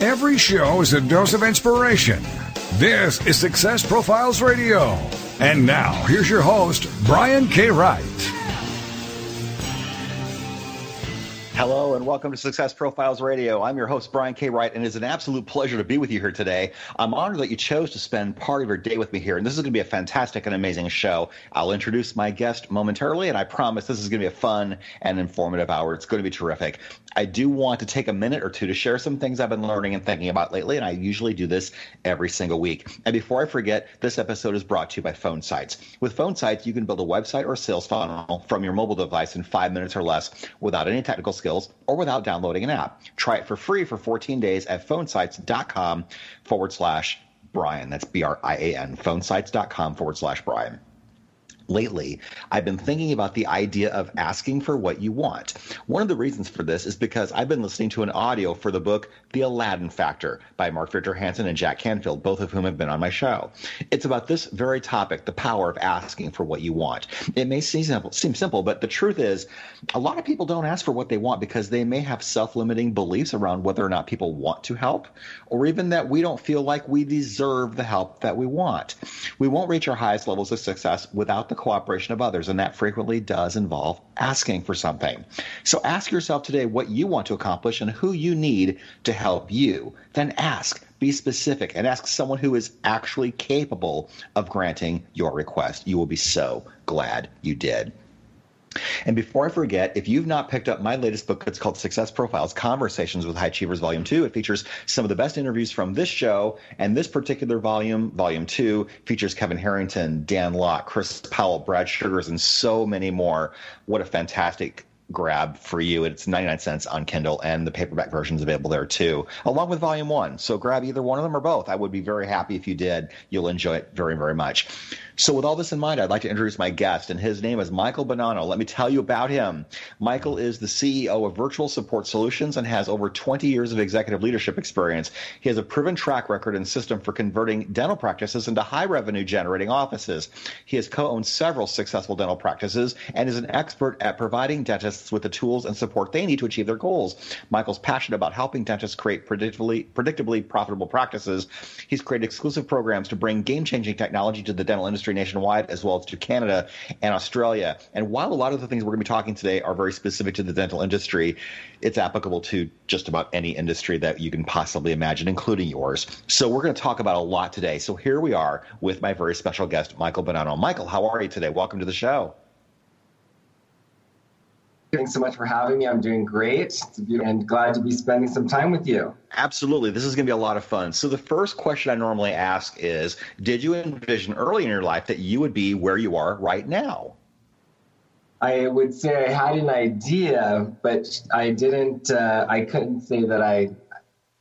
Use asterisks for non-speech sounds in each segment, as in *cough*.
Every show is a dose of inspiration. This is Success Profiles Radio. And now, here's your host, Brian K. Wright. Hello and welcome to Success Profiles Radio. I'm your host, Brian K. Wright, and it's an absolute pleasure to be with you here today. I'm honored that you chose to spend part of your day with me here, and this is going to be a fantastic and amazing show. I'll introduce my guest momentarily, and I promise this is going to be a fun and informative hour. It's going to be terrific. I do want to take a minute or two to share some things I've been learning and thinking about lately, and I usually do this every single week. And before I forget, this episode is brought to you by Phone Sites. With Phone Sites, you can build a website or sales funnel from your mobile device in five minutes or less without any technical skills or without downloading an app. Try it for free for 14 days at phonesites.com forward slash Brian. That's B R I A N, phonesites.com forward slash Brian lately, I've been thinking about the idea of asking for what you want. One of the reasons for this is because I've been listening to an audio for the book The Aladdin Factor by Mark Victor Hansen and Jack Canfield, both of whom have been on my show. It's about this very topic, the power of asking for what you want. It may seem simple, seem simple, but the truth is, a lot of people don't ask for what they want because they may have self-limiting beliefs around whether or not people want to help, or even that we don't feel like we deserve the help that we want. We won't reach our highest levels of success without the the cooperation of others, and that frequently does involve asking for something. So ask yourself today what you want to accomplish and who you need to help you. Then ask, be specific, and ask someone who is actually capable of granting your request. You will be so glad you did. And before I forget, if you've not picked up my latest book, it's called Success Profiles Conversations with High Achievers Volume 2. It features some of the best interviews from this show. And this particular volume, Volume 2, features Kevin Harrington, Dan Lok, Chris Powell, Brad Sugars, and so many more. What a fantastic grab for you. It's 99 cents on Kindle, and the paperback version is available there too, along with Volume 1. So grab either one of them or both. I would be very happy if you did. You'll enjoy it very, very much. So, with all this in mind, I'd like to introduce my guest, and his name is Michael Bonanno. Let me tell you about him. Michael is the CEO of Virtual Support Solutions and has over 20 years of executive leadership experience. He has a proven track record and system for converting dental practices into high revenue generating offices. He has co owned several successful dental practices and is an expert at providing dentists with the tools and support they need to achieve their goals. Michael's passionate about helping dentists create predictably, predictably profitable practices. He's created exclusive programs to bring game changing technology to the dental industry industry nationwide, as well as to Canada and Australia. And while a lot of the things we're going to be talking today are very specific to the dental industry, it's applicable to just about any industry that you can possibly imagine, including yours. So we're going to talk about a lot today. So here we are with my very special guest, Michael Bonanno. Michael, how are you today? Welcome to the show. Thanks so much for having me. I'm doing great and glad to be spending some time with you. Absolutely. This is going to be a lot of fun. So, the first question I normally ask is Did you envision early in your life that you would be where you are right now? I would say I had an idea, but I didn't, uh, I couldn't say that I,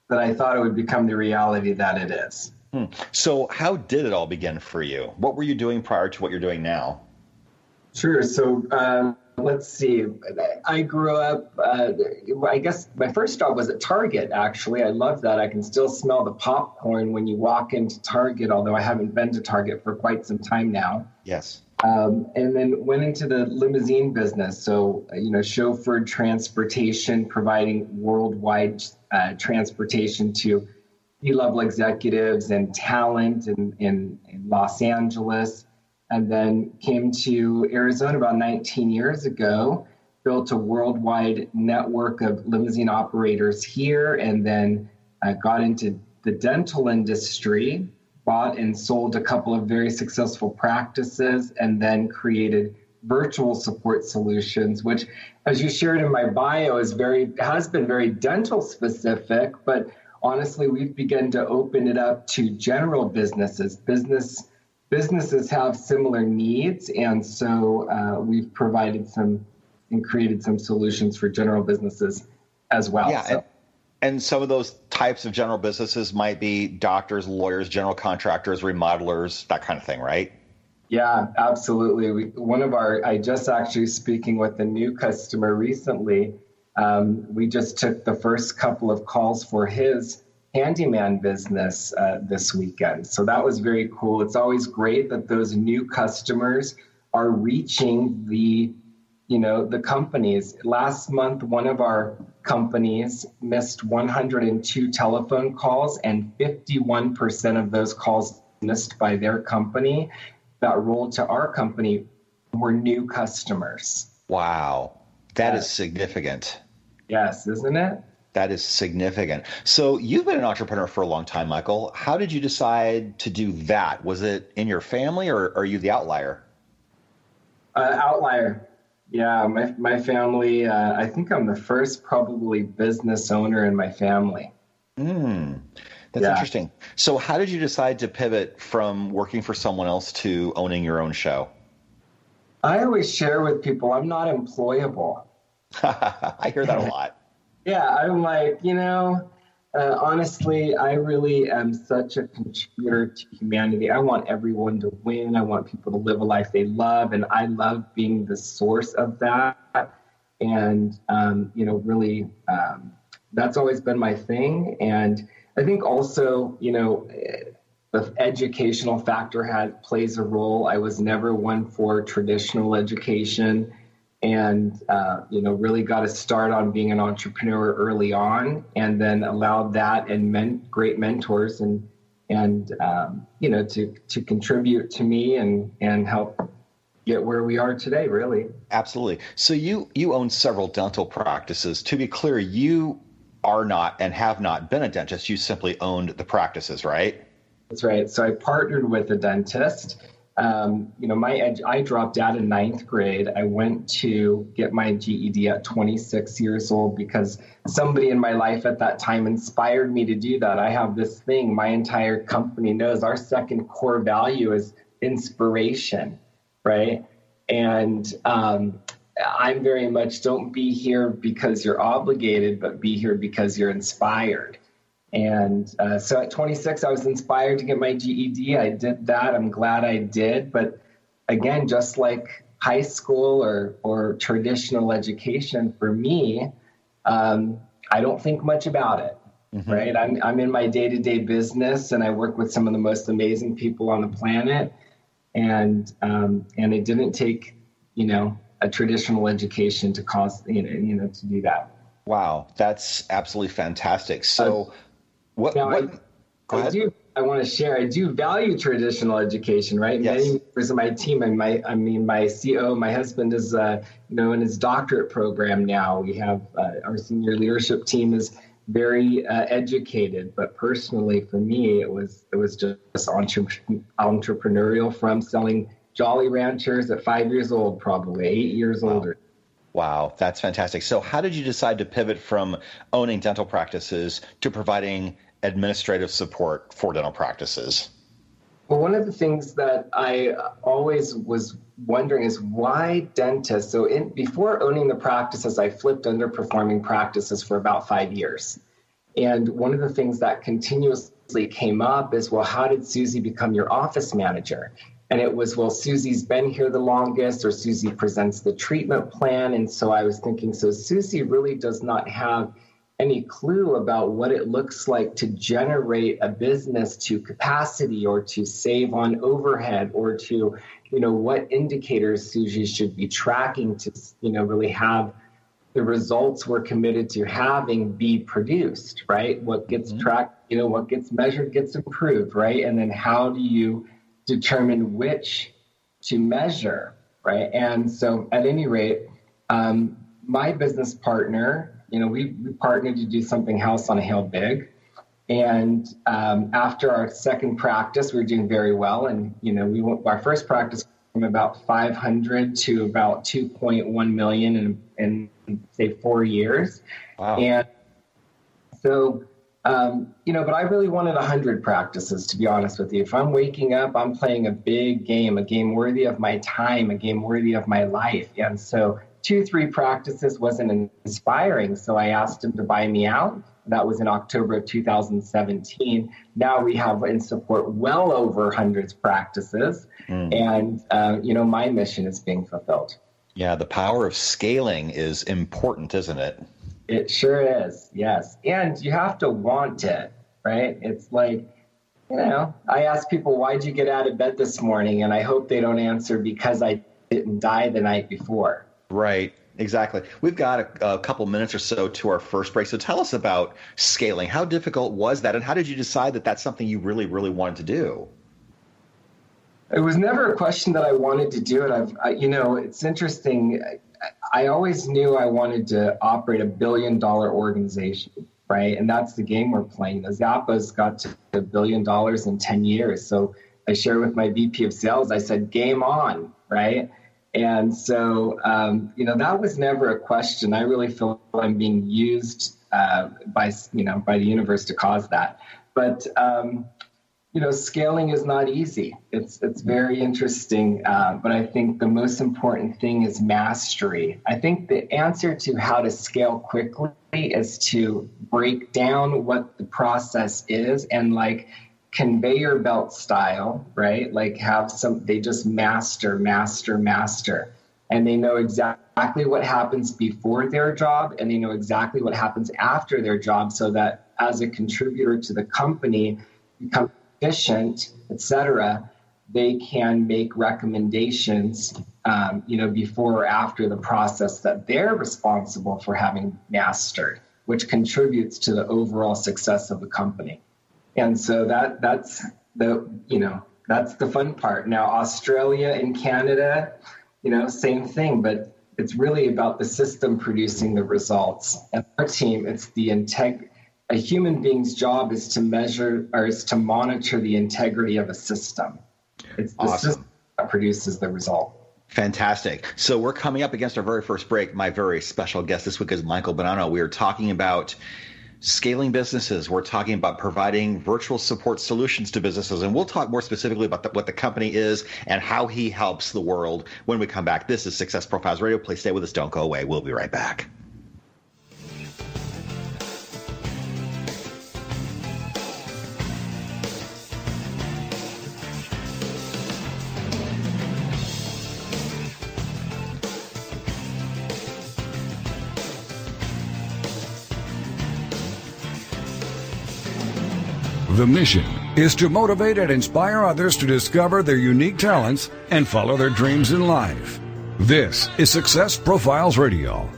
that I thought it would become the reality that it is. Hmm. So, how did it all begin for you? What were you doing prior to what you're doing now? Sure. So, um, Let's see. I grew up, uh, I guess my first job was at Target, actually. I love that. I can still smell the popcorn when you walk into Target, although I haven't been to Target for quite some time now. Yes. Um, and then went into the limousine business. So, you know, chauffeured transportation, providing worldwide uh, transportation to C level executives and talent in, in, in Los Angeles and then came to Arizona about 19 years ago, built a worldwide network of limousine operators here, and then uh, got into the dental industry, bought and sold a couple of very successful practices, and then created virtual support solutions, which, as you shared in my bio, is very has been very dental specific, but honestly, we've begun to open it up to general businesses, business businesses have similar needs, and so uh, we've provided some and created some solutions for general businesses as well. Yeah, so. and, and some of those types of general businesses might be doctors, lawyers, general contractors, remodelers, that kind of thing, right? Yeah, absolutely. We, one of our, I just actually speaking with a new customer recently. Um, we just took the first couple of calls for his handyman business uh, this weekend. So that was very cool. It's always great that those new customers are reaching the you know the companies. Last month one of our companies missed 102 telephone calls and 51% of those calls missed by their company that rolled to our company were new customers. Wow. That is significant. Yes isn't it that is significant. So you've been an entrepreneur for a long time, Michael. How did you decide to do that? Was it in your family, or are you the outlier? Uh, outlier. Yeah, my my family. Uh, I think I'm the first probably business owner in my family. Hmm, that's yeah. interesting. So, how did you decide to pivot from working for someone else to owning your own show? I always share with people I'm not employable. *laughs* I hear that a lot. Yeah, I'm like, you know, uh, honestly, I really am such a contributor to humanity. I want everyone to win. I want people to live a life they love, and I love being the source of that. And um, you know, really, um, that's always been my thing. And I think also, you know, the educational factor had plays a role. I was never one for traditional education and uh, you know really got a start on being an entrepreneur early on and then allowed that and men- great mentors and and um, you know to to contribute to me and and help get where we are today really. Absolutely. So you you own several dental practices. To be clear you are not and have not been a dentist. You simply owned the practices right? That's right. So i partnered with a dentist um, you know, my ed- I dropped out in ninth grade. I went to get my GED at 26 years old because somebody in my life at that time inspired me to do that. I have this thing my entire company knows. Our second core value is inspiration, right? And um, I'm very much don't be here because you're obligated, but be here because you're inspired. And uh, so at 26, I was inspired to get my GED. I did that. I'm glad I did. But again, just like high school or, or traditional education, for me, um, I don't think much about it. Mm-hmm. Right. I'm, I'm in my day to day business and I work with some of the most amazing people on the planet. And, um, and it didn't take, you know, a traditional education to cause, you know, you know, to do that. Wow. That's absolutely fantastic. So, uh, what? Now, what I, I do. I want to share. I do value traditional education, right? Yes. Many members of my team, and my, I mean, my CEO, my husband is, uh, you know, in his doctorate program now. We have uh, our senior leadership team is very uh, educated, but personally, for me, it was it was just entre- entrepreneurial from selling Jolly Ranchers at five years old, probably eight years wow. older. Wow, that's fantastic. So, how did you decide to pivot from owning dental practices to providing administrative support for dental practices? Well, one of the things that I uh, always was wondering is why dentists. So, in, before owning the practices, I flipped underperforming practices for about five years. And one of the things that continuously came up is, well, how did Susie become your office manager? And it was well susie's been here the longest or susie presents the treatment plan. And so i was thinking so susie really does not have any clue about what it looks like to generate a business to capacity or to save on overhead or to you know what indicators susie should be tracking to you know really have the results we're committed to having be produced right? What gets mm-hmm. tracked you know what gets measured gets improved right? And then how do you determine which to measure, right? And so, at any rate, um, my business partner, you know, we, we partnered to do something house on a hill big. And um, after our second practice, we were doing very well. And, you know, we went, our first practice from about 500 to about 2.1 million in, in say, four years. Wow. And so um, you know, but I really wanted 100 practices, to be honest with you. If I'm waking up, I'm playing a big game, a game worthy of my time, a game worthy of my life. And so two, three practices wasn't inspiring. So I asked him to buy me out. That was in October of 2017. Now we have in support well over hundreds practices, mm. and uh, you know my mission is being fulfilled. Yeah, the power of scaling is important, isn't it? It sure is. Yes, and you have to want it, right? It's like you know, I ask people, why'd you get out of bed this morning? And I hope they don't answer because I didn't die the night before. Right. Exactly. We've got a, a, couple minutes or so to our first break. So tell us about scaling. How difficult was that? And how did you decide that that's something you really, really wanted to do? It was never a question that I wanted to do it. I've, I, you know, it's interesting. I, always knew I wanted to operate a billion dollar organization right? And that's the game we're playing. The Zappos got to a billion dollars in 10 years. So I shared with my VP of sales, I said, game on, right? And so, um, you know, that was never a question. I really feel I'm being used uh, by, you know, by the universe to cause that. But, um, you know, scaling is not easy. It's it's very interesting, uh, but I think the most important thing is mastery. I think the answer to how to scale quickly is to break down what the process is and like conveyor belt style, right? Like have some. They just master, master, master, and they know exactly what happens before their job, and they know exactly what happens after their job, so that as a contributor to the company, become efficient, et cetera, they can make recommendations, um, you know, before or after the process that they're responsible for having mastered, which contributes to the overall success of the company. And so that that's the you know that's the fun part. Now Australia and Canada, you know, same thing, but it's really about the system producing the results. And our team, it's the integ a human being's job is to measure or is to monitor the integrity of a system. It's the awesome. system that produces the result. Fantastic. So we're coming up against our very first break. My very special guest this week is Michael Bonanno. We are talking about scaling businesses. We're talking about providing virtual support solutions to businesses. And we'll talk more specifically about the, what the company is and how he helps the world when we come back. This is Success Profiles Radio. Please stay with us. Don't go away. We'll be right back. The mission is to motivate and inspire others to discover their unique talents and follow their dreams in life. This is Success Profiles Radio.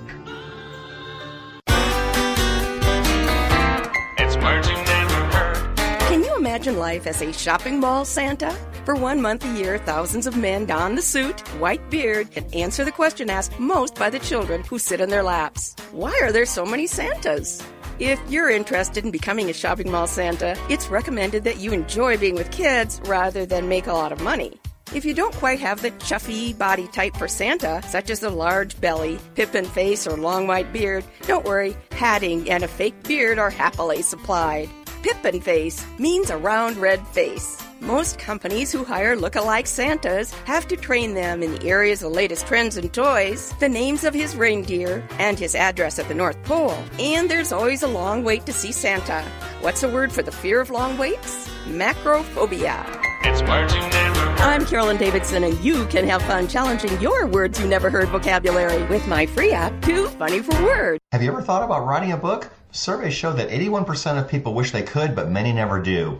It's words you never heard. Can you imagine life as a shopping mall Santa? For one month a year, thousands of men don the suit, white beard, and answer the question asked most by the children who sit in their laps. Why are there so many Santas? If you're interested in becoming a shopping mall Santa, it's recommended that you enjoy being with kids rather than make a lot of money. If you don't quite have the chuffy body type for Santa, such as a large belly, pippin face, or long white beard, don't worry, padding and a fake beard are happily supplied. Pippin face means a round red face. Most companies who hire look-alike Santas have to train them in the areas of the latest trends and toys, the names of his reindeer, and his address at the North Pole. And there's always a long wait to see Santa. What's a word for the fear of long waits? Macrophobia. It's words you never heard. I'm Carolyn Davidson, and you can have fun challenging your words you never heard vocabulary with my free app, Too Funny for Words. Have you ever thought about writing a book? Surveys show that 81% of people wish they could, but many never do.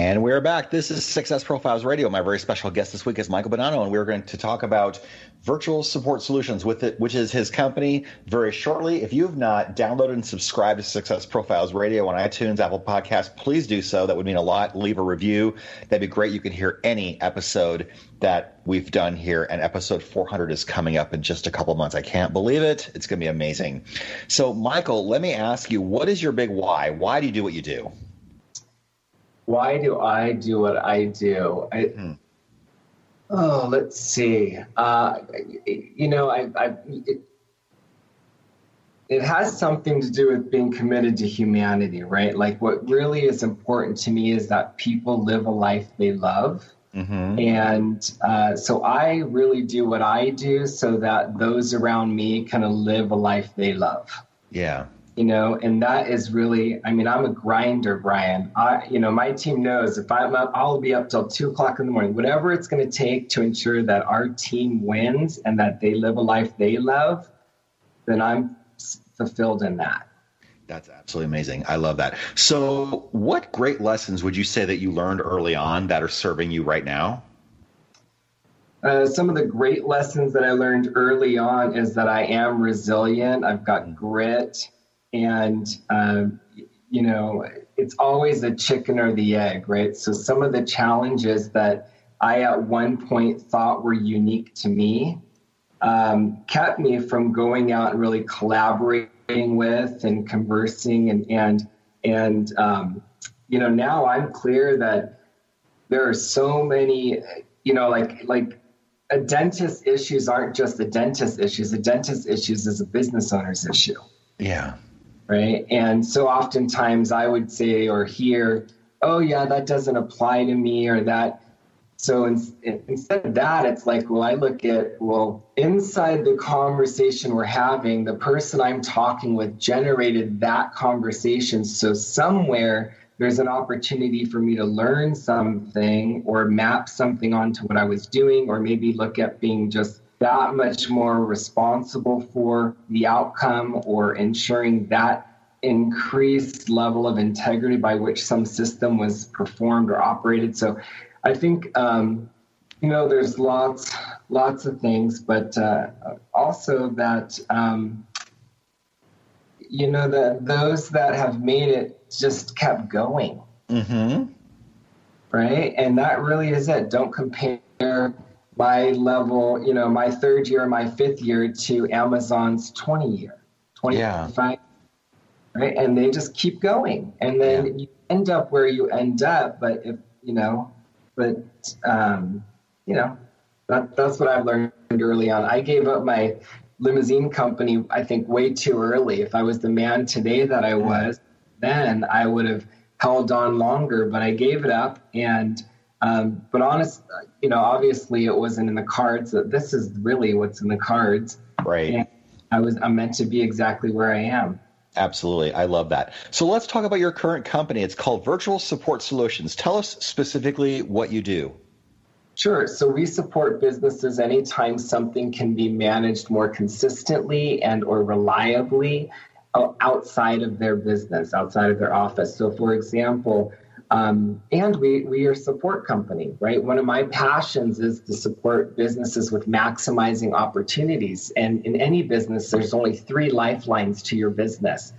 And we're back. This is Success Profiles Radio. My very special guest this week is Michael Bonanno, and we're going to talk about virtual support solutions with it, which is his company very shortly. If you have not downloaded and subscribed to Success Profiles Radio on iTunes, Apple Podcasts, please do so. That would mean a lot. Leave a review. That'd be great. You can hear any episode that we've done here, and episode 400 is coming up in just a couple months. I can't believe it. It's going to be amazing. So, Michael, let me ask you, what is your big why? Why do you do what you do? Why do I do what I do? I, hmm. Oh, let's see. Uh, you know, I, I it, it has something to do with being committed to humanity, right? Like, what really is important to me is that people live a life they love. Mm-hmm. And uh, so I really do what I do so that those around me kind of live a life they love. Yeah you know, and that is really, I mean, I'm a grinder, Brian. I, you know, my team knows if I'm up, I'll be up till two o'clock in the morning, whatever it's going to take to ensure that our team wins and that they live a life they love, then I'm fulfilled in that. That's absolutely amazing. I love that. So, what great lessons would you say that you learned early on that are serving you right now? Uh, some of the great lessons that I learned early on is that I am resilient. I've got grit and um, you know it's always a chicken or the egg right? So some of the challenges that i at one point thought were unique to me um, kept me from going out and really collaborating with and conversing and and and um, you know now i'm clear that there are so many you know like like a dentist issues aren't just the dentist issues. A dentist issues is a business owner's issue. Yeah right? And so oftentimes I would say or hear, oh, yeah, that doesn't apply to me or that. So in, instead of that, it's like, well, I look at, well, inside the conversation we're having, the person I'm talking with generated that conversation. So somewhere there's an opportunity for me to learn something or map something onto what I was doing, or maybe look at being just that much more responsible for the outcome or ensuring that increased level of integrity by which some system was performed or operated. So I think, um, you know, there's lots, lots of things, but uh, also that, um, you know, that those that have made it just kept going. Mm-hmm. Right. And that really is it. Don't compare my level, you know, my third year, my fifth year to Amazon's 20 year, 25, yeah. right? And they just keep going. And then yeah. you end up where you end up. But if, you know, but, um, you know, that, that's what I've learned early on. I gave up my limousine company, I think, way too early. If I was the man today that I was, then I would have held on longer, but I gave it up. And, um, but honest, you know, obviously it wasn't in the cards. That this is really what's in the cards. Right. And I was I'm meant to be exactly where I am. Absolutely. I love that. So let's talk about your current company. It's called Virtual Support Solutions. Tell us specifically what you do. Sure. So we support businesses anytime something can be managed more consistently and or reliably outside of their business, outside of their office. So for example, um, and we, we are a support company, right? One of my passions is to support businesses with maximizing opportunities. And in any business, there's only three lifelines to your business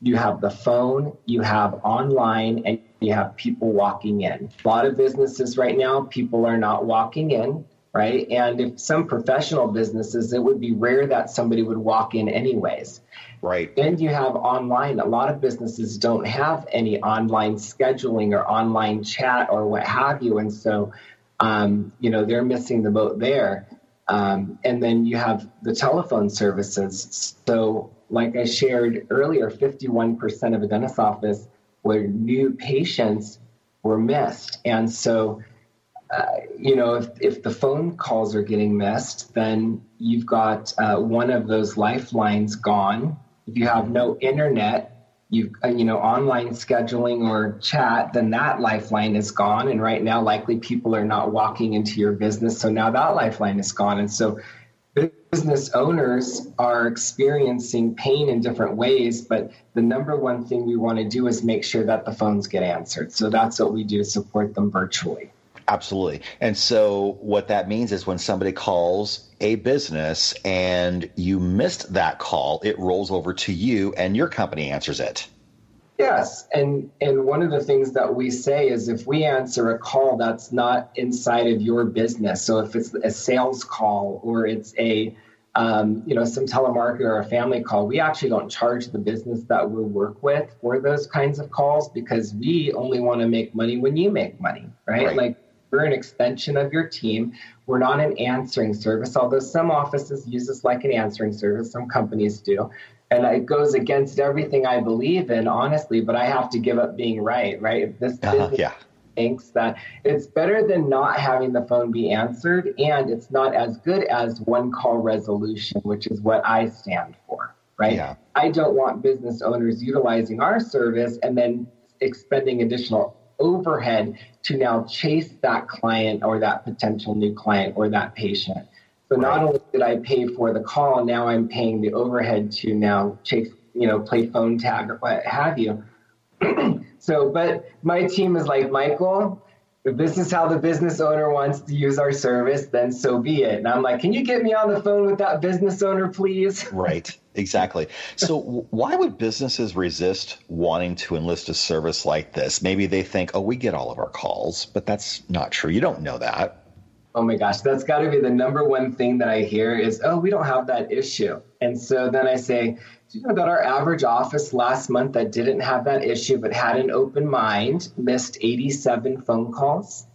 you have the phone, you have online, and you have people walking in. A lot of businesses right now, people are not walking in, right? And if some professional businesses, it would be rare that somebody would walk in anyways. Right. Then you have online. A lot of businesses don't have any online scheduling or online chat or what have you. And so, um, you know, they're missing the boat there. Um, and then you have the telephone services. So, like I shared earlier, 51% of a dentist office where new patients were missed. And so, uh, you know, if, if the phone calls are getting missed, then you've got uh, one of those lifelines gone if you have no internet, you uh, you know online scheduling or chat, then that lifeline is gone. And right now, likely people are not walking into your business, so now that lifeline is gone. And so business owners are experiencing pain in different ways, but the number one thing we want to do is make sure that the phones get answered. So that's what we do to support them virtually. Absolutely. And so what that means is when somebody calls a business and you missed that call, it rolls over to you and your company answers it. Yes, and and one of the things that we say is if we answer a call that's not inside of your business, so if it's a sales call or it's a um, you know some telemarketer or a family call, we actually don't charge the business that we work with for those kinds of calls because we only want to make money when you make money, right? right. Like we're an extension of your team. We're not an answering service, although some offices use us like an answering service. Some companies do and it goes against everything I believe in, honestly. But I have to give up being right, right? If this uh-huh, business yeah. thinks that it's better than not having the phone be answered, and it's not as good as one call resolution, which is what I stand for, right? Yeah. I don't want business owners utilizing our service and then expending additional overhead to now chase that client or that potential new client or that patient. So not only did I pay for the call, now I'm paying the overhead to now chase, you know, play phone tag or what have you. *clears throat* so, but my team is like, Michael, if this is how the business owner wants to use our service, then so be it. And I'm like, can you get me on the phone with that business owner, please? Right, exactly. So, *laughs* why would businesses resist wanting to enlist a service like this? Maybe they think, oh, we get all of our calls, but that's not true. You don't know that. Oh my gosh, that's got to be the number one thing that I hear is, oh, we don't have that issue. And so then I say, do you know that our average office last month that didn't have that issue but had an open mind missed 87 phone calls?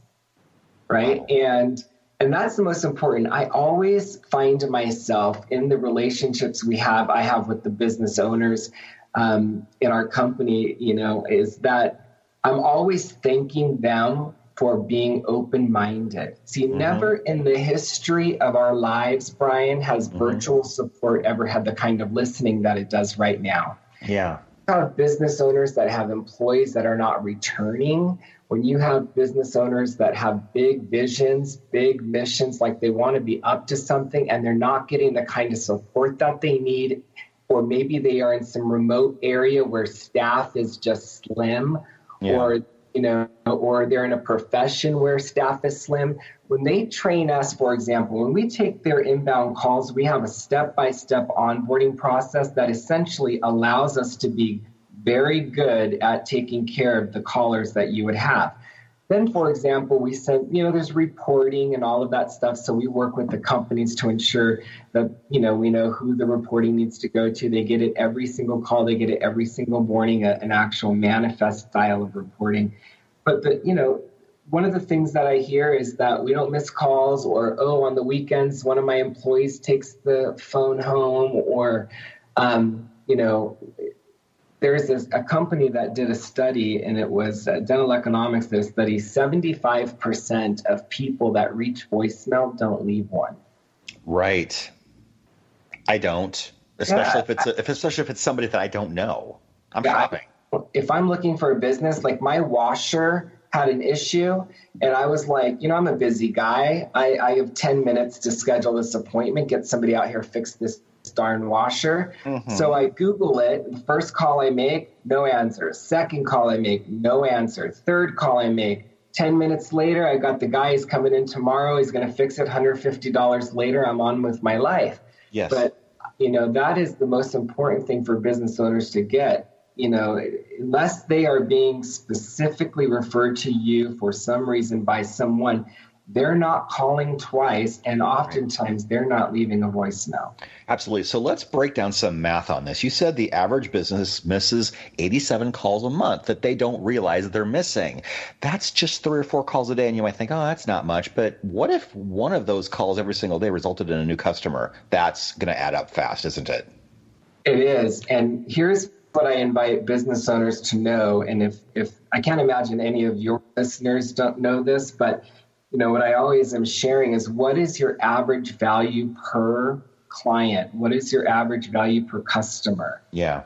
Right? Wow. And and that's the most important. I always find myself in the relationships we have, I have with the business owners um, in our company, you know, is that I'm always thanking them for being open minded. See, mm-hmm. never in the history of our lives, Brian, has mm-hmm. virtual support ever had the kind of listening that it does right now. Yeah. Have business owners that have employees that are not returning. When you have business owners that have big visions, big missions, like they want to be up to something and they're not getting the kind of support that they need, or maybe they are in some remote area where staff is just slim, yeah. or you know, or they're in a profession where staff is slim. When they train us, for example, when we take their inbound calls, we have a step by step onboarding process that essentially allows us to be very good at taking care of the callers that you would have. Then, for example, we said, you know, there's reporting and all of that stuff. So we work with the companies to ensure that, you know, we know who the reporting needs to go to. They get it every single call, they get it every single morning, a, an actual manifest style of reporting. But you know, one of the things that I hear is that we don't miss calls, or oh, on the weekends, one of my employees takes the phone home, or, um, you know, there's this, a company that did a study, and it was uh, Dental Economics. That study 75% of people that reach voicemail don't leave one. Right. I don't, especially yeah. if it's a, if especially if it's somebody that I don't know. I'm yeah, shopping. If I'm looking for a business, like my washer had an issue, and I was like, you know, I'm a busy guy. I, I have 10 minutes to schedule this appointment, get somebody out here fix this darn washer. Mm-hmm. So I Google it. First call I make, no answer. Second call I make, no answer. Third call I make, 10 minutes later, I got the guy, he's coming in tomorrow. He's going to fix it $150 later. I'm on with my life. Yes. But, you know, that is the most important thing for business owners to get. You know, unless they are being specifically referred to you for some reason by someone, they're not calling twice and oftentimes they're not leaving a voicemail. Absolutely. So let's break down some math on this. You said the average business misses 87 calls a month that they don't realize they're missing. That's just three or four calls a day, and you might think, oh, that's not much. But what if one of those calls every single day resulted in a new customer? That's going to add up fast, isn't it? It is. And here's what I invite business owners to know. And if, if I can't imagine any of your listeners don't know this, but you know, what I always am sharing is what is your average value per client? What is your average value per customer? Yeah.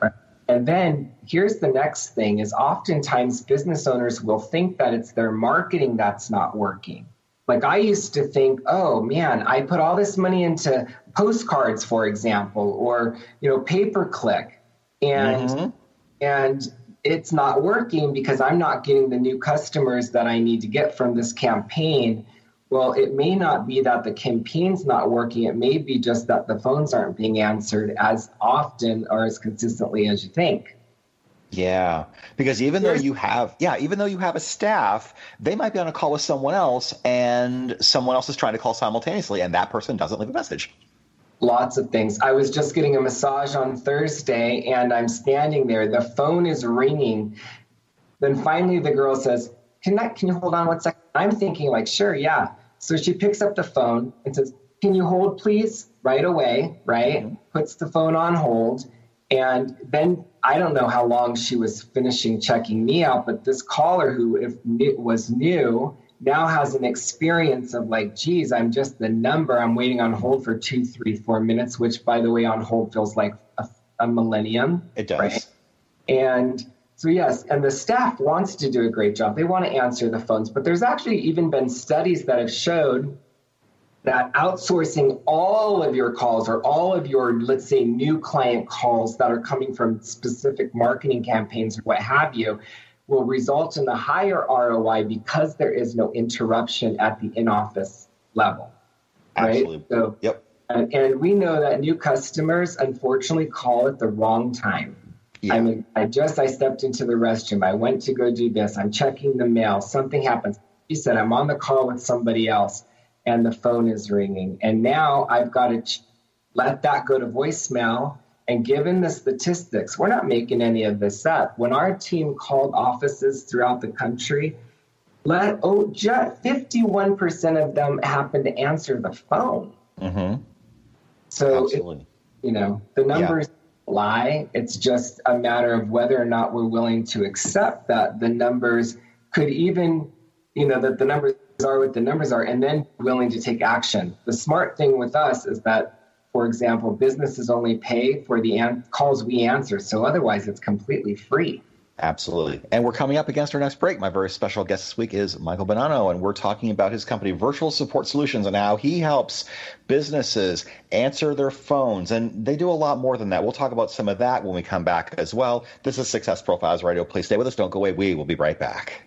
And then here's the next thing is oftentimes business owners will think that it's their marketing that's not working. Like I used to think, oh man, I put all this money into postcards, for example, or you know, pay per click, and mm-hmm. and it's not working because I'm not getting the new customers that I need to get from this campaign. Well, it may not be that the campaign's not working. It may be just that the phones aren't being answered as often or as consistently as you think. Yeah, because even though you have, yeah, even though you have a staff, they might be on a call with someone else, and someone else is trying to call simultaneously, and that person doesn't leave a message. Lots of things. I was just getting a massage on Thursday, and I'm standing there. The phone is ringing. Then finally, the girl says, "Can I? Can you hold on one second? I'm thinking, like, sure, yeah. So she picks up the phone and says, "Can you hold, please?" Right away, right? Puts the phone on hold and then I don't know how long she was finishing checking me out, but this caller who if was new now has an experience of like, geez, I'm just the number. I'm waiting on hold for two, three, four minutes, which by the way, on hold feels like a, a millennium. It does. Right? And so yes, and the staff wants to do a great job. They want to answer the phones, but there's actually even been studies that have showed that outsourcing all of your calls or all of your, let's say, new client calls that are coming from specific marketing campaigns or what have you will result in the higher ROI because there is no interruption at the in office level. Right? Absolutely. So, yep. And, and, we know that new customers unfortunately call at the wrong time. Yeah. I mean, I just I stepped into the restroom. I went to go do this. I'm checking the mail. Something happens. He said, I'm on the call with somebody else and the phone is ringing. And now I've got to ch- let that go to voicemail. And given the statistics, we're not making any of this up. When our team called offices throughout the country, let oh, just 51% of them happened to answer the phone. Mm-hmm. So, it, you know, the numbers yeah. lie. It's just a matter of whether or not we're willing to accept that the numbers could even, you know, that the numbers are what the numbers are and then willing to take action. The smart thing with us is that, for example, businesses only pay for the an- calls we answer. So otherwise, it's completely free. Absolutely. And we're coming up against our next break. My very special guest this week is Michael Bonanno, and we're talking about his company, Virtual Support Solutions, and how he helps businesses answer their phones. And they do a lot more than that. We'll talk about some of that when we come back as well. This is Success Profiles Radio. Please stay with us. Don't go away. We will be right back.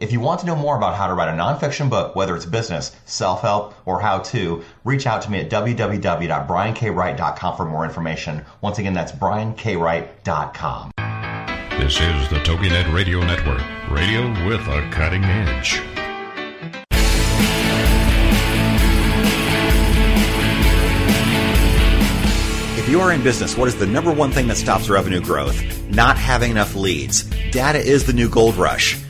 If you want to know more about how to write a nonfiction book, whether it's business, self help, or how to, reach out to me at www.briankwright.com for more information. Once again, that's briankwright.com. This is the TogiNet Radio Network, radio with a cutting edge. If you are in business, what is the number one thing that stops revenue growth? Not having enough leads. Data is the new gold rush.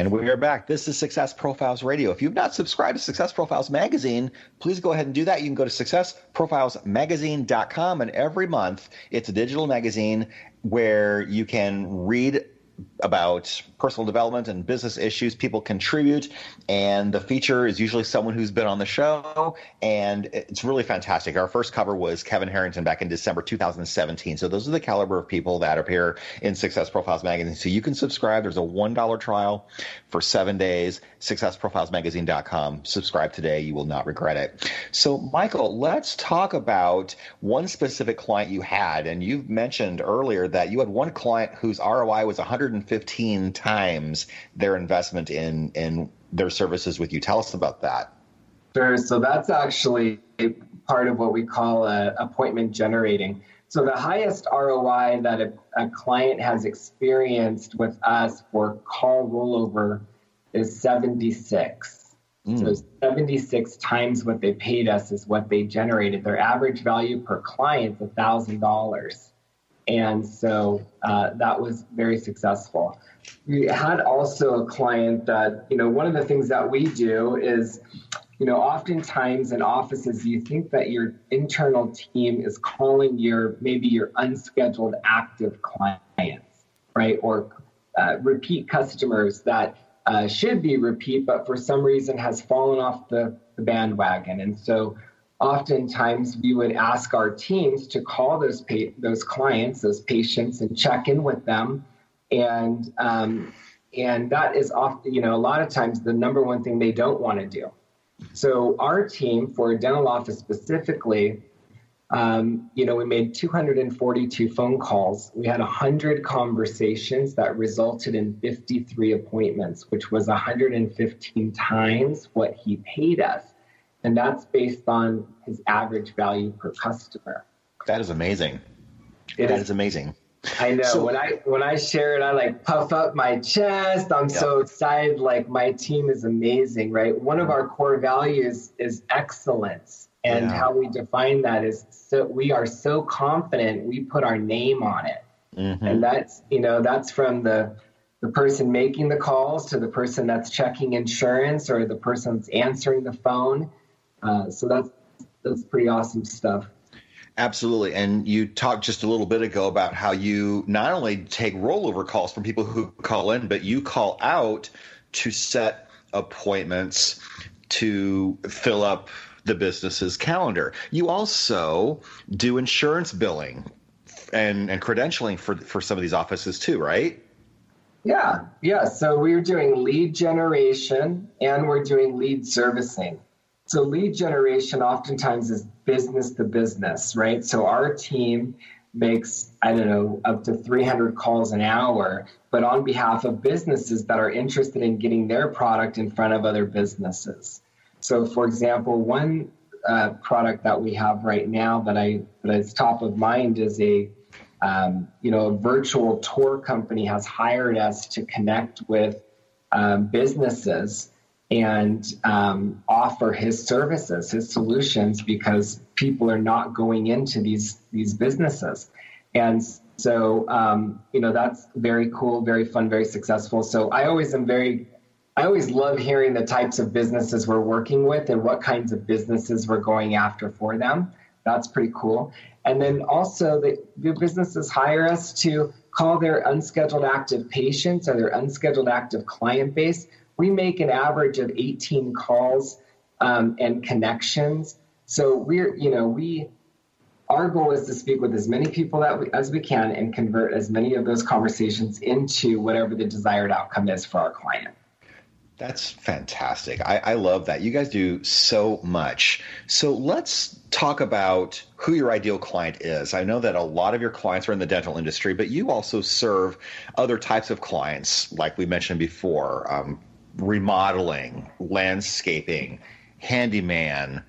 And we are back. This is Success Profiles Radio. If you've not subscribed to Success Profiles Magazine, please go ahead and do that. You can go to successprofilesmagazine.com, and every month it's a digital magazine where you can read about personal development and business issues. People contribute, and the feature is usually someone who's been on the show, and it's really fantastic. Our first cover was Kevin Harrington back in December 2017. So those are the caliber of people that appear in Success Profiles magazine. So you can subscribe. There's a one dollar trial for seven days. SuccessProfilesMagazine.com. Subscribe today. You will not regret it. So Michael, let's talk about one specific client you had, and you've mentioned earlier that you had one client whose ROI was 150 15 times their investment in in their services with you. Tell us about that. Sure. So that's actually part of what we call a, appointment generating. So the highest ROI that a, a client has experienced with us for call rollover is 76. Mm. So 76 times what they paid us is what they generated. Their average value per client is $1,000. And so uh, that was very successful we had also a client that, you know, one of the things that we do is, you know, oftentimes in offices, you think that your internal team is calling your maybe your unscheduled active clients, right? Or uh, repeat customers that uh, should be repeat, but for some reason has fallen off the, the bandwagon. And so oftentimes we would ask our teams to call those pa- those clients, those patients, and check in with them. And um, and that is often you know a lot of times the number one thing they don't want to do. So our team for a dental office specifically um, you know we made 242 phone calls. We had 100 conversations that resulted in 53 appointments which was 115 times what he paid us and that's based on his average value per customer that is amazing it that is, is amazing I know so, when I when I share it, I like puff up my chest. I'm yeah. so excited. Like my team is amazing, right? One of our core values is excellence, and yeah. how we define that is so we are so confident we put our name on it, mm-hmm. and that's you know that's from the the person making the calls to the person that's checking insurance or the person that's answering the phone. Uh, so that's that's pretty awesome stuff. Absolutely. And you talked just a little bit ago about how you not only take rollover calls from people who call in, but you call out to set appointments to fill up the business's calendar. You also do insurance billing and, and credentialing for, for some of these offices too, right? Yeah, yeah. So we're doing lead generation and we're doing lead servicing. So lead generation oftentimes is business to business, right? So our team makes, I don't know, up to 300 calls an hour, but on behalf of businesses that are interested in getting their product in front of other businesses. So, for example, one uh, product that we have right now that I that is top of mind is a um, you know a virtual tour company has hired us to connect with um, businesses and um, offer his services, his solutions, because people are not going into these these businesses, and so um, you know that's very cool, very fun, very successful. So I always am very, I always love hearing the types of businesses we're working with and what kinds of businesses we're going after for them. That's pretty cool. And then also the, the businesses hire us to call their unscheduled active patients or their unscheduled active client base we make an average of 18 calls um, and connections. So we're, you know, we, our goal is to speak with as many people that we, as we can and convert as many of those conversations into whatever the desired outcome is for our client. That's fantastic. I, I, love that. You guys do so much. So let's talk about who your ideal client is. I know that a lot of your clients are in the dental industry, but you also serve other types of clients, like we mentioned before um, remodeling, landscaping, handyman,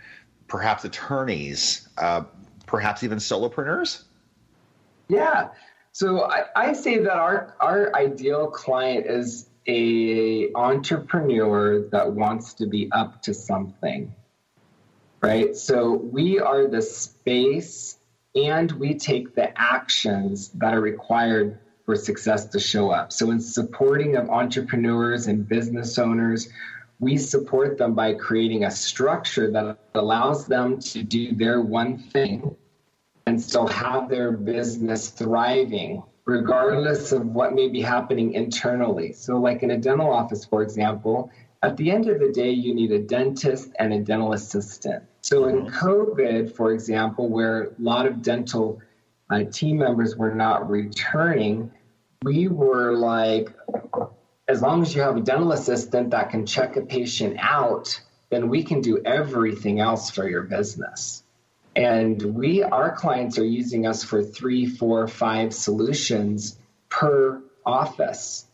perhaps attorneys, uh, perhaps even solopreneurs? Yeah. So I, I say that our our ideal client is a entrepreneur that wants to be up to something. Right? So we are the space and we take the actions that are required for success to show up. So, in supporting of entrepreneurs and business owners, we support them by creating a structure that allows them to do their one thing and still have their business thriving regardless of what may be happening internally. So, like in a dental office, for example, at the end of the day, you need a dentist and a dental assistant. So, in mm-hmm. COVID, for example, where a lot of dental uh, team members were not returning, we were like, as long as you have a dental assistant that can check a patient out, then we can do everything else for your business. And we, our clients are using us for three, four, five solutions per office.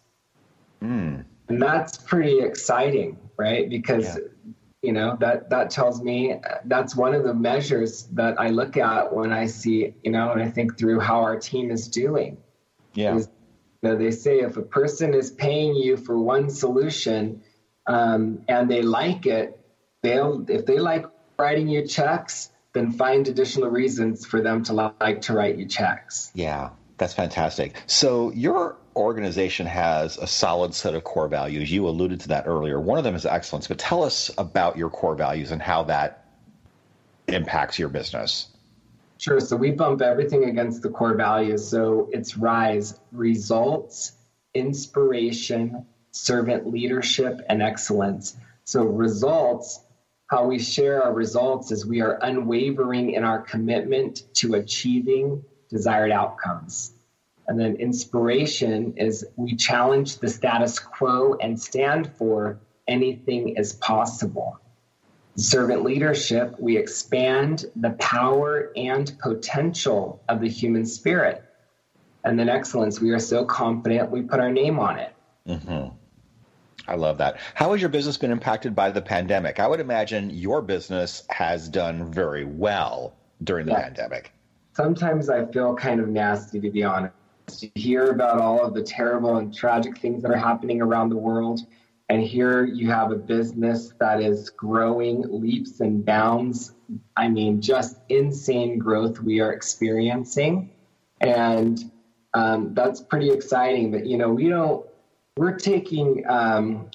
Mm. And that's pretty exciting, right? Because yeah. you know that that tells me that's one of the measures that I look at when I see you know and I think through how our team is doing. Yeah. Is, know, they say if a person is paying you for one solution um, and they like it, they'll if they like writing you checks, then find additional reasons for them to like to write you checks. Yeah, that's fantastic. So your organization has a solid set of core values. You alluded to that earlier. One of them is excellence, but tell us about your core values and how that impacts your business. Sure. So we bump everything against the core values. So it's RISE results, inspiration, servant leadership, and excellence. So results how we share our results is we are unwavering in our commitment to achieving desired outcomes. And then inspiration is we challenge the status quo and stand for anything is possible. Servant leadership, we expand the power and potential of the human spirit. And then excellence, we are so confident we put our name on it. Mm-hmm. I love that. How has your business been impacted by the pandemic? I would imagine your business has done very well during the yeah. pandemic. Sometimes I feel kind of nasty, to be honest. To hear about all of the terrible and tragic things that are happening around the world, and here you have a business that is growing leaps and bounds. I mean, just insane growth we are experiencing. And um, that's pretty exciting. But, you know, we don't we're taking um,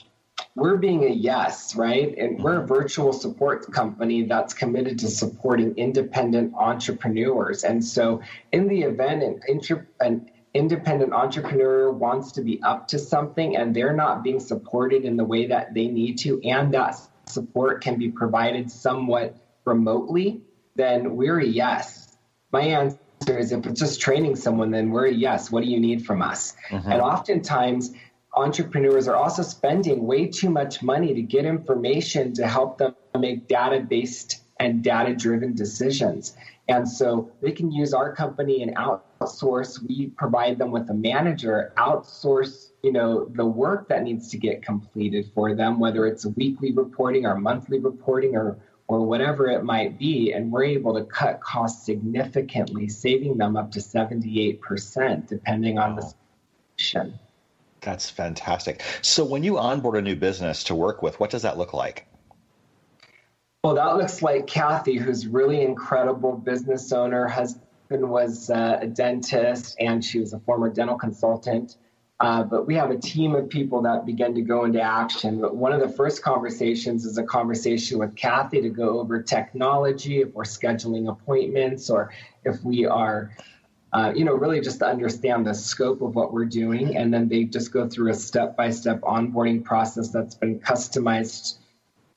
we're being a yes, right? And we're a virtual support company that's committed to supporting independent entrepreneurs. And so, in the event an, inter- an independent entrepreneur wants to be up to something and they're not being supported in the way that they need to, and that support can be provided somewhat remotely, then we're a yes. My answer is if it's just training someone, then we're a yes. What do you need from us? Mm-hmm. And oftentimes, entrepreneurs are also spending way too much money to get information to help them make data based and data driven decisions. And so they can use our company and outsource. We provide them with a manager, outsource, you know, the work that needs to get completed for them, whether it's weekly reporting or monthly reporting or or whatever it might be, and we're able to cut costs significantly, saving them up to 78%, depending on the solution. That's fantastic. So when you onboard a new business to work with, what does that look like? Well, that looks like Kathy, who's really incredible business owner. Husband was uh, a dentist, and she was a former dental consultant. Uh, but we have a team of people that begin to go into action. But one of the first conversations is a conversation with Kathy to go over technology, if we're scheduling appointments, or if we are uh, you know, really just to understand the scope of what we're doing. And then they just go through a step by step onboarding process that's been customized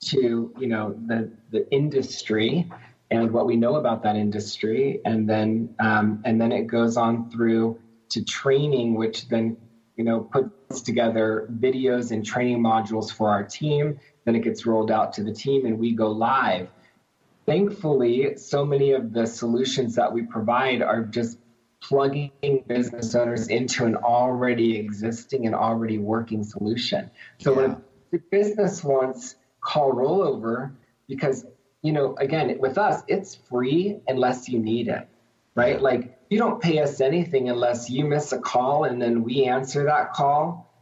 to, you know, the, the industry and what we know about that industry. And then, um, and then it goes on through to training, which then, you know, puts together videos and training modules for our team. Then it gets rolled out to the team and we go live. Thankfully, so many of the solutions that we provide are just plugging business owners into an already existing and already working solution. So yeah. when the business wants call rollover, because you know, again, with us, it's free unless you need it, right? Like you don't pay us anything unless you miss a call and then we answer that call.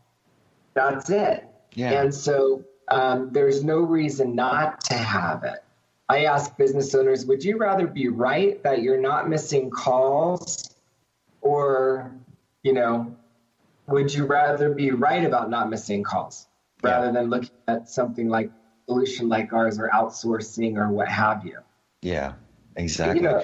That's it. Yeah. And so um, there's no reason not to have it. I ask business owners, would you rather be right that you're not missing calls or you know would you rather be right about not missing calls rather yeah. than looking at something like solution like ours or outsourcing or what have you? Yeah, exactly. You know,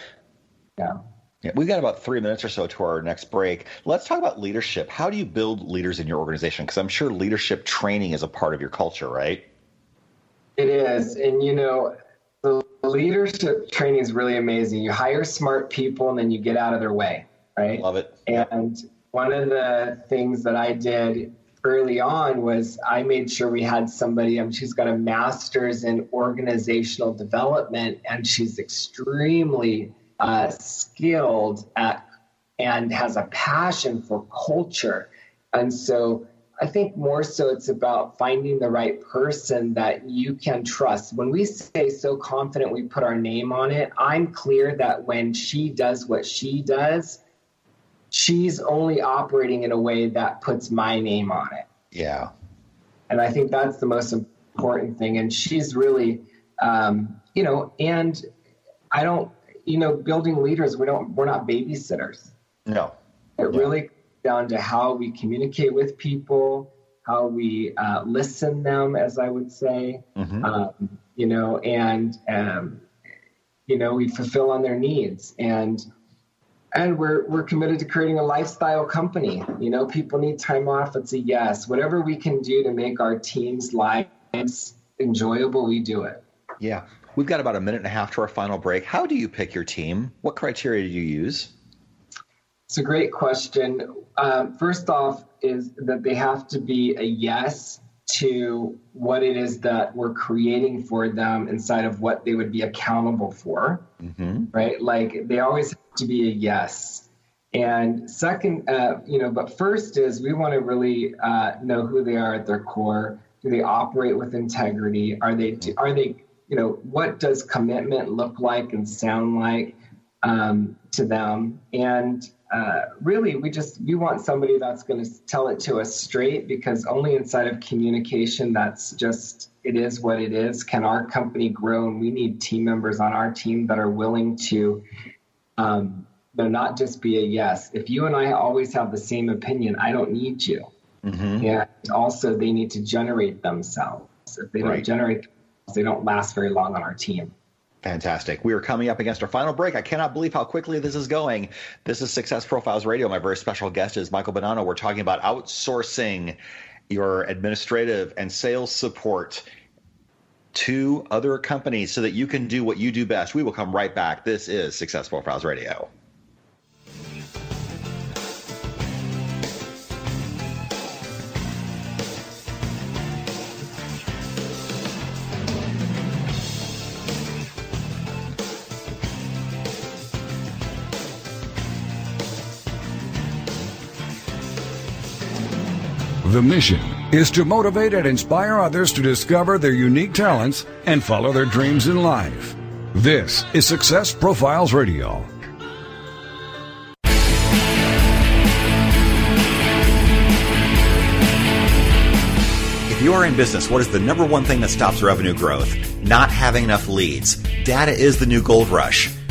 yeah. Yeah, we've got about three minutes or so to our next break. Let's talk about leadership. How do you build leaders in your organization? Because I'm sure leadership training is a part of your culture, right? It is. And, you know, the leadership training is really amazing. You hire smart people and then you get out of their way, right? Love it. And one of the things that I did early on was I made sure we had somebody, um, she's got a master's in organizational development and she's extremely uh, skilled at and has a passion for culture. And so I think more so it's about finding the right person that you can trust. When we say so confident we put our name on it, I'm clear that when she does what she does, she's only operating in a way that puts my name on it. Yeah. And I think that's the most important thing. And she's really, um, you know, and I don't you know, building leaders, we don't, we're not babysitters. No. It yeah. really down to how we communicate with people, how we uh, listen them, as I would say, mm-hmm. um, you know, and um, you know, we fulfill on their needs, and and we're we're committed to creating a lifestyle company. You know, people need time off. It's a yes. Whatever we can do to make our teams' lives enjoyable, we do it. Yeah. We've got about a minute and a half to our final break. How do you pick your team? What criteria do you use? It's a great question. Um, first off, is that they have to be a yes to what it is that we're creating for them inside of what they would be accountable for, mm-hmm. right? Like they always have to be a yes. And second, uh, you know, but first is we want to really uh, know who they are at their core. Do they operate with integrity? Are they are they you know, what does commitment look like and sound like um, to them? And uh, really, we just we want somebody that's going to tell it to us straight because only inside of communication, that's just it is what it is. Can our company grow? And we need team members on our team that are willing to. Um, not just be a yes. If you and I always have the same opinion, I don't need you. Mm-hmm. And also, they need to generate themselves. If they don't right. generate they don't last very long on our team. Fantastic. We are coming up against our final break. I cannot believe how quickly this is going. This is Success Profiles Radio. My very special guest is Michael Bonanno. We're talking about outsourcing your administrative and sales support to other companies so that you can do what you do best. We will come right back. This is Success Profiles Radio. The mission is to motivate and inspire others to discover their unique talents and follow their dreams in life. This is Success Profiles Radio. If you are in business, what is the number one thing that stops revenue growth? Not having enough leads. Data is the new gold rush.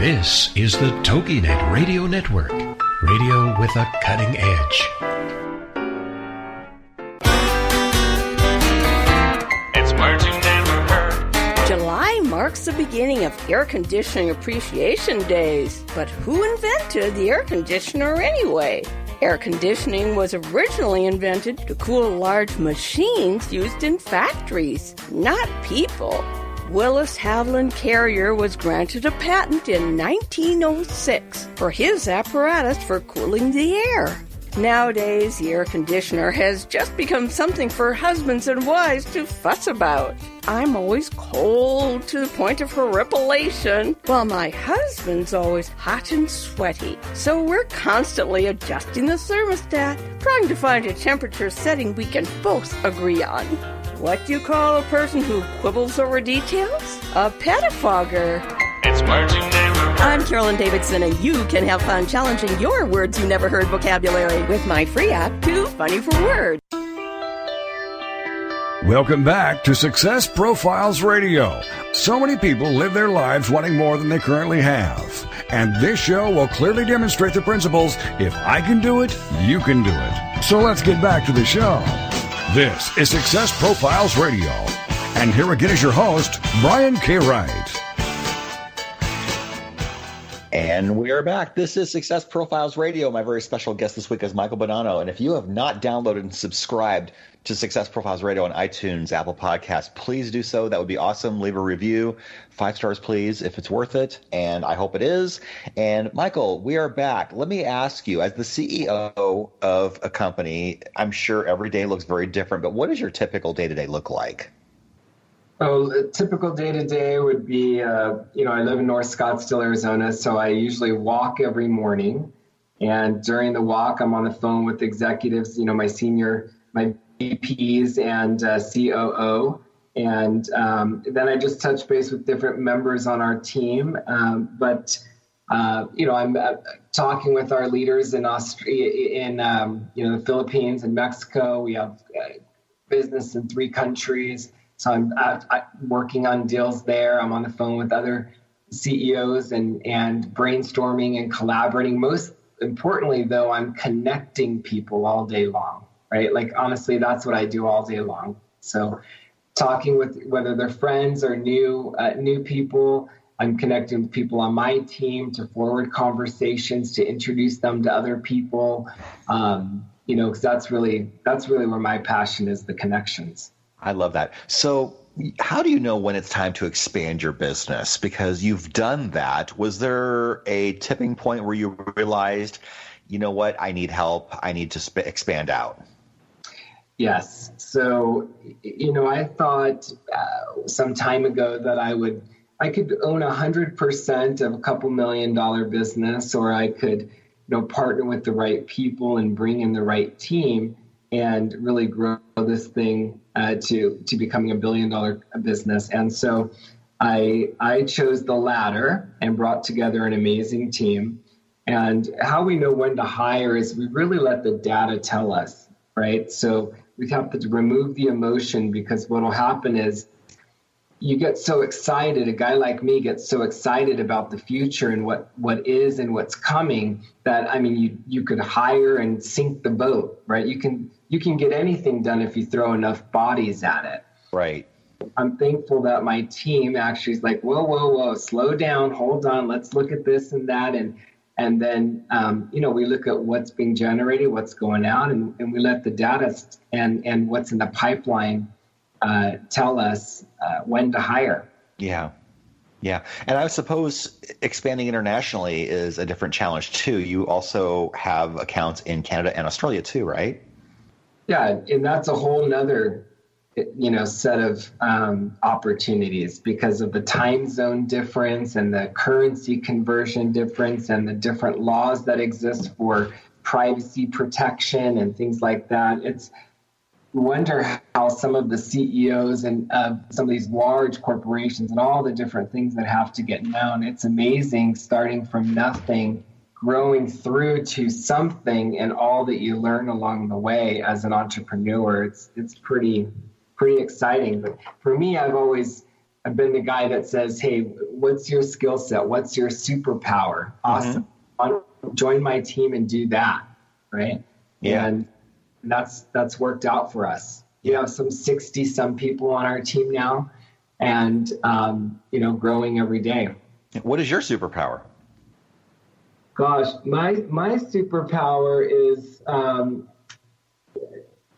This is the TogiNet Radio Network, radio with a cutting edge. It's words you never heard. July marks the beginning of Air Conditioning Appreciation Days. But who invented the air conditioner anyway? Air conditioning was originally invented to cool large machines used in factories, not people. Willis Haviland Carrier was granted a patent in 1906 for his apparatus for cooling the air. Nowadays, the air conditioner has just become something for husbands and wives to fuss about. I'm always cold to the point of horripilation, while my husband's always hot and sweaty. So we're constantly adjusting the thermostat, trying to find a temperature setting we can both agree on. What do you call a person who quibbles over details? A pettifogger. It's words you never heard. I'm Carolyn Davidson, and you can have fun challenging your words you never heard vocabulary with my free app, Too Funny for Words. Welcome back to Success Profiles Radio. So many people live their lives wanting more than they currently have. And this show will clearly demonstrate the principles if I can do it, you can do it. So let's get back to the show. This is Success Profiles Radio. And here again is your host, Brian K. Wright. And we are back. This is Success Profiles Radio. My very special guest this week is Michael Bonanno. And if you have not downloaded and subscribed to Success Profiles Radio on iTunes, Apple Podcasts, please do so. That would be awesome. Leave a review. Five stars, please, if it's worth it. And I hope it is. And Michael, we are back. Let me ask you, as the CEO of a company, I'm sure every day looks very different, but what does your typical day to day look like? Oh, a typical day to day would be, uh, you know, I live in North Scottsdale, Arizona, so I usually walk every morning. And during the walk, I'm on the phone with executives, you know, my senior, my VPs and uh, COO. And um, then I just touch base with different members on our team. Um, but, uh, you know, I'm uh, talking with our leaders in Australia, in, um, you know, the Philippines and Mexico. We have uh, business in three countries. So I'm I, working on deals there. I'm on the phone with other CEOs and and brainstorming and collaborating. Most importantly, though, I'm connecting people all day long. Right? Like honestly, that's what I do all day long. So talking with whether they're friends or new uh, new people. I'm connecting with people on my team to forward conversations to introduce them to other people. Um, you know, because that's really that's really where my passion is the connections. I love that. So, how do you know when it's time to expand your business? Because you've done that. Was there a tipping point where you realized, you know what, I need help, I need to sp- expand out? Yes. So, you know, I thought uh, some time ago that I would, I could own 100% of a couple million dollar business, or I could, you know, partner with the right people and bring in the right team and really grow this thing uh, to to becoming a billion dollar business. And so I I chose the latter and brought together an amazing team. And how we know when to hire is we really let the data tell us, right? So we have to remove the emotion because what will happen is you get so excited a guy like me gets so excited about the future and what what is and what's coming that i mean you you could hire and sink the boat right? You can you can get anything done if you throw enough bodies at it. Right. I'm thankful that my team actually is like whoa whoa whoa slow down hold on let's look at this and that. And and then um, you know we look at what's being generated what's going out and, and we let the data and and what's in the pipeline uh, tell us uh, when to hire. Yeah. Yeah. And I suppose expanding internationally is a different challenge too. You also have accounts in Canada and Australia too, right? Yeah. And that's a whole nother you know set of um, opportunities because of the time zone difference and the currency conversion difference and the different laws that exist for privacy protection and things like that it's wonder how some of the CEOs and uh, some of these large corporations and all the different things that have to get known. It's amazing starting from nothing, growing through to something, and all that you learn along the way as an entrepreneur. It's it's pretty pretty exciting. But for me, I've always I've been the guy that says, "Hey, what's your skill set? What's your superpower? Awesome, mm-hmm. join my team and do that." Right? Yeah. And that's that's worked out for us. We have some sixty some people on our team now, and um, you know, growing every day. What is your superpower? Gosh, my my superpower is um,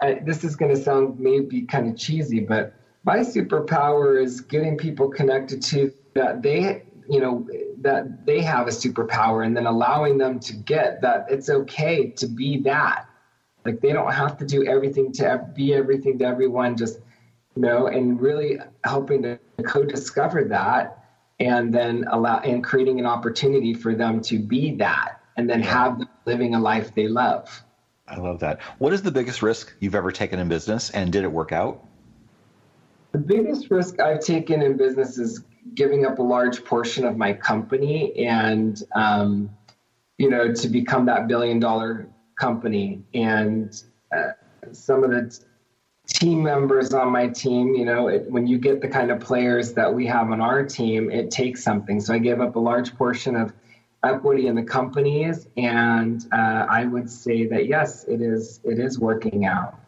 I, this is going to sound maybe kind of cheesy, but my superpower is getting people connected to that they you know that they have a superpower and then allowing them to get that it's okay to be that. Like they don't have to do everything to be everything to everyone, just, you know, and really helping to co discover that and then allow and creating an opportunity for them to be that and then have them living a life they love. I love that. What is the biggest risk you've ever taken in business and did it work out? The biggest risk I've taken in business is giving up a large portion of my company and, um, you know, to become that billion dollar company. And uh, some of the team members on my team, you know, it, when you get the kind of players that we have on our team, it takes something. So I gave up a large portion of equity in the companies, and uh, I would say that yes, it is it is working out.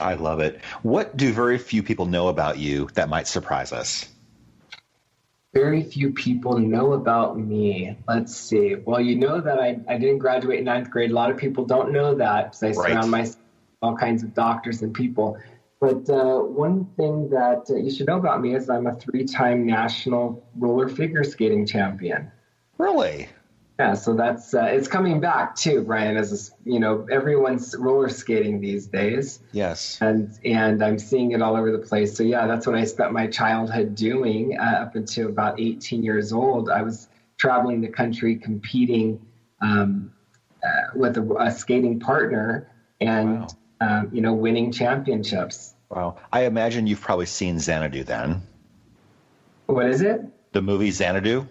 I love it. What do very few people know about you that might surprise us? Very few people know about me. Let's see. Well, you know that I, I didn't graduate in ninth grade. A lot of people don't know that because I right. surround myself all kinds of doctors and people. But uh, one thing that uh, you should know about me is I'm a three time national roller figure skating champion. Really? Yeah, so that's uh, it's coming back too, Brian. As a, you know, everyone's roller skating these days. Yes. And and I'm seeing it all over the place. So yeah, that's what I spent my childhood doing uh, up until about 18 years old. I was traveling the country competing um, uh, with a, a, skating partner and wow. um, you know winning championships. Wow. I imagine you've probably seen Xanadu then. What is it? The movie Xanadu.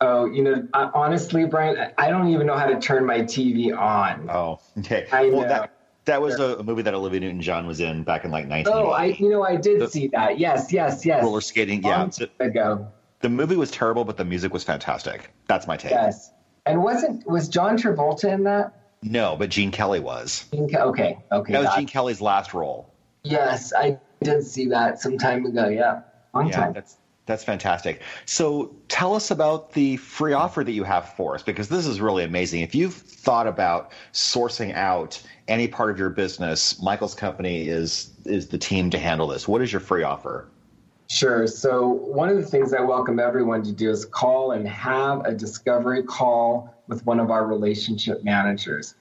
Oh, you know, honestly, Brian, I don't even know how to turn my TV on. Oh, okay. I well, know. That, that was a, a, movie that Olivia Newton-John was in back in like 19. Oh, I, you know, I did the, see that. Yes, yes, yes. Roller skating. Yeah. ago. The movie was terrible, but the music was fantastic. That's my take. Yes. And wasn't was John Travolta in that? No, but Gene Kelly was. Gene okay, okay. That was Gene Kelly's last role. Yes, I did see that some time ago. Yeah, long yeah, time. That's that's fantastic. So tell us about the free offer that you have for us because this is really amazing. If you've thought about sourcing out any part of your business, Michael's company is is the team to handle this. What is your free offer? Sure. So one of the things I welcome everyone to do is call and have a discovery call with one of our relationship managers.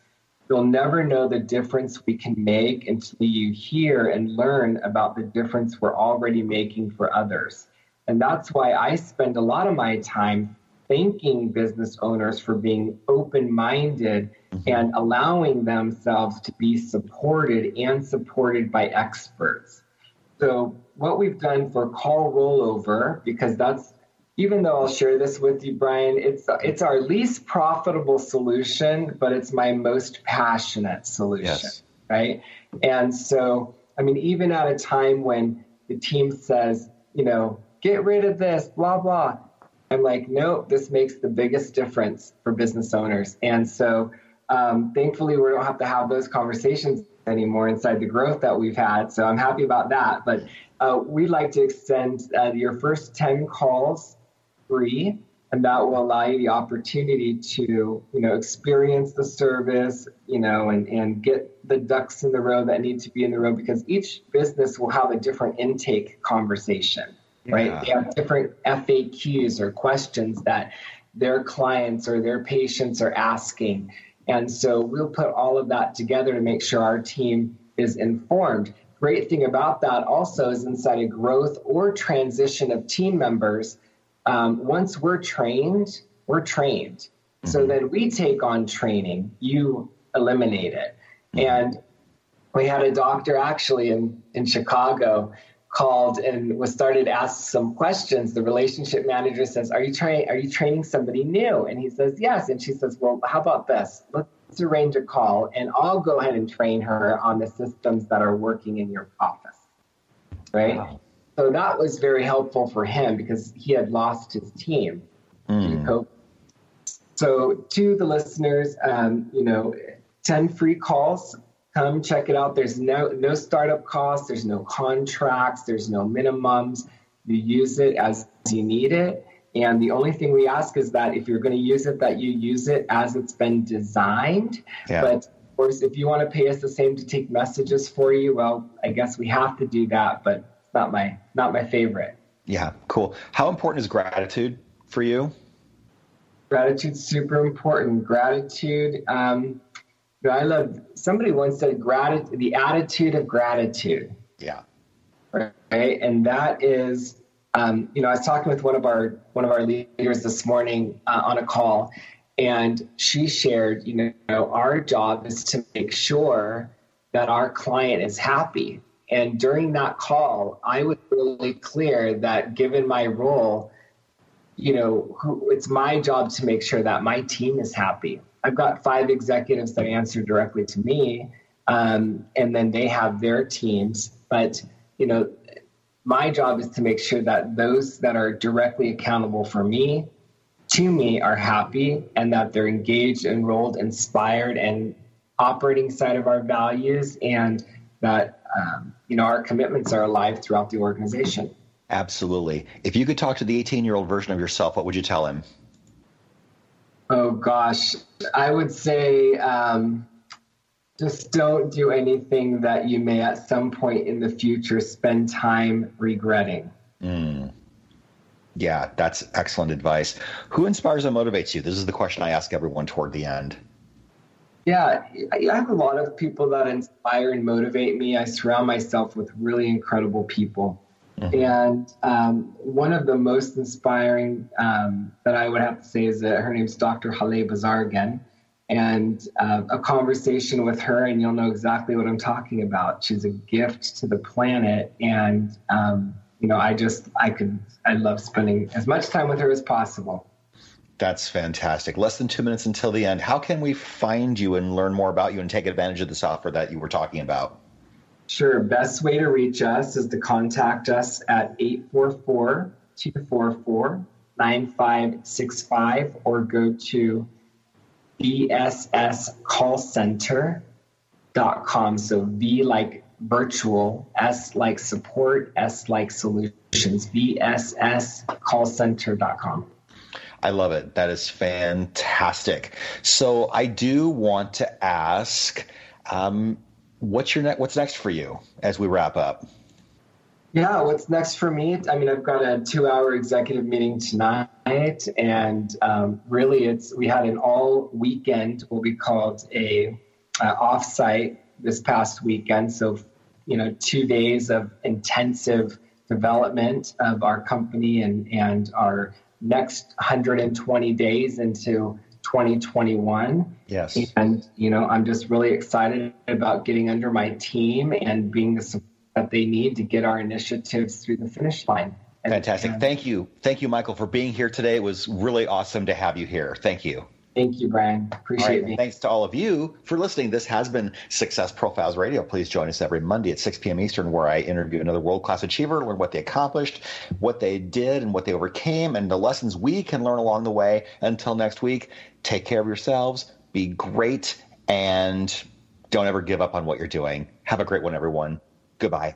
You'll never know the difference we can make until you hear and learn about the difference we're already making for others. And that's why I spend a lot of my time thanking business owners for being open minded mm-hmm. and allowing themselves to be supported and supported by experts. So, what we've done for call rollover, because that's even though I'll share this with you, Brian, it's it's our least profitable solution, but it's my most passionate solution, yes. right? And so, I mean, even at a time when the team says, you know, get rid of this, blah, blah. I'm like, no, this makes the biggest difference for business owners. And so um, thankfully, we don't have to have those conversations anymore inside the growth that we've had. So I'm happy about that. But uh, we'd like to extend uh, your first 10 calls free. And that will allow you the opportunity to, you know, experience the service, you know, and, and get the ducks in the row that need to be in the row because each business will have a different intake conversation right? They have different FAQs or questions that their clients or their patients are asking. And so we'll put all of that together to make sure our team is informed. Great thing about that also is inside a growth or transition of team members, um, once we're trained, we're trained. Mm-hmm. So then we take on training, you eliminate it. Mm-hmm. And we had a doctor actually in, in Chicago called and was started to ask some questions the relationship manager says are you trying are you training somebody new? And he says yes. And she says well how about this? Let's arrange a call and i'll go ahead and train her on the systems that are working in your office. Right? Wow. so that was very helpful for him because he had lost his team. Mm. so to the listeners um, you know 10 free calls come check it out. There's no no startup costs. There's no contracts. There's no minimums. You use it as you need it. And the only thing we ask is that if you're going to use it, that you use it as it's been designed. Yeah. But of course, if you want to pay us the same to take messages for you, well, I guess we have to do that. But it's not my not my favorite. Yeah, cool. How important is gratitude for you? Gratitude's super important. Gratitude. Um, you know, I love. Somebody once said, "Gratitude, the attitude of gratitude." Yeah. Right, and that is, um, you know, I was talking with one of our one of our leaders this morning uh, on a call, and she shared, you know, our job is to make sure that our client is happy. And during that call, I was really clear that given my role, you know, who, it's my job to make sure that my team is happy. I've got five executives that answer directly to me, um, and then they have their teams. But you know, my job is to make sure that those that are directly accountable for me, to me, are happy and that they're engaged, enrolled, inspired, and operating side of our values, and that um, you know our commitments are alive throughout the organization. Absolutely. If you could talk to the 18 year old version of yourself, what would you tell him? Oh gosh, I would say um, just don't do anything that you may at some point in the future spend time regretting. Mm. Yeah, that's excellent advice. Who inspires and motivates you? This is the question I ask everyone toward the end. Yeah, I have a lot of people that inspire and motivate me. I surround myself with really incredible people. Mm-hmm. And um, one of the most inspiring um, that I would have to say is that her name's Dr. Haleh Bazargan. And uh, a conversation with her, and you'll know exactly what I'm talking about. She's a gift to the planet. And, um, you know, I just, I could, I love spending as much time with her as possible. That's fantastic. Less than two minutes until the end. How can we find you and learn more about you and take advantage of the software that you were talking about? Sure. Best way to reach us is to contact us at 844 244 9565 or go to vsscallcenter.com. So V like virtual, S like support, S like solutions, vsscallcenter.com. I love it. That is fantastic. So I do want to ask, um, what's your ne- what's next for you as we wrap up? Yeah, what's next for me? I mean, I've got a two-hour executive meeting tonight, and um, really, it's we had an all weekend, what we called a uh, offsite this past weekend. So, you know, two days of intensive development of our company and and our next 120 days into 2021. Yes. And, you know, I'm just really excited about getting under my team and being the support that they need to get our initiatives through the finish line. Fantastic. And, Thank you. Thank you, Michael, for being here today. It was really awesome to have you here. Thank you. Thank you, Brian. Appreciate right, it. Thanks to all of you for listening. This has been Success Profiles Radio. Please join us every Monday at 6 p.m. Eastern, where I interview another world class achiever, learn what they accomplished, what they did, and what they overcame, and the lessons we can learn along the way. Until next week, take care of yourselves, be great, and don't ever give up on what you're doing. Have a great one, everyone. Goodbye.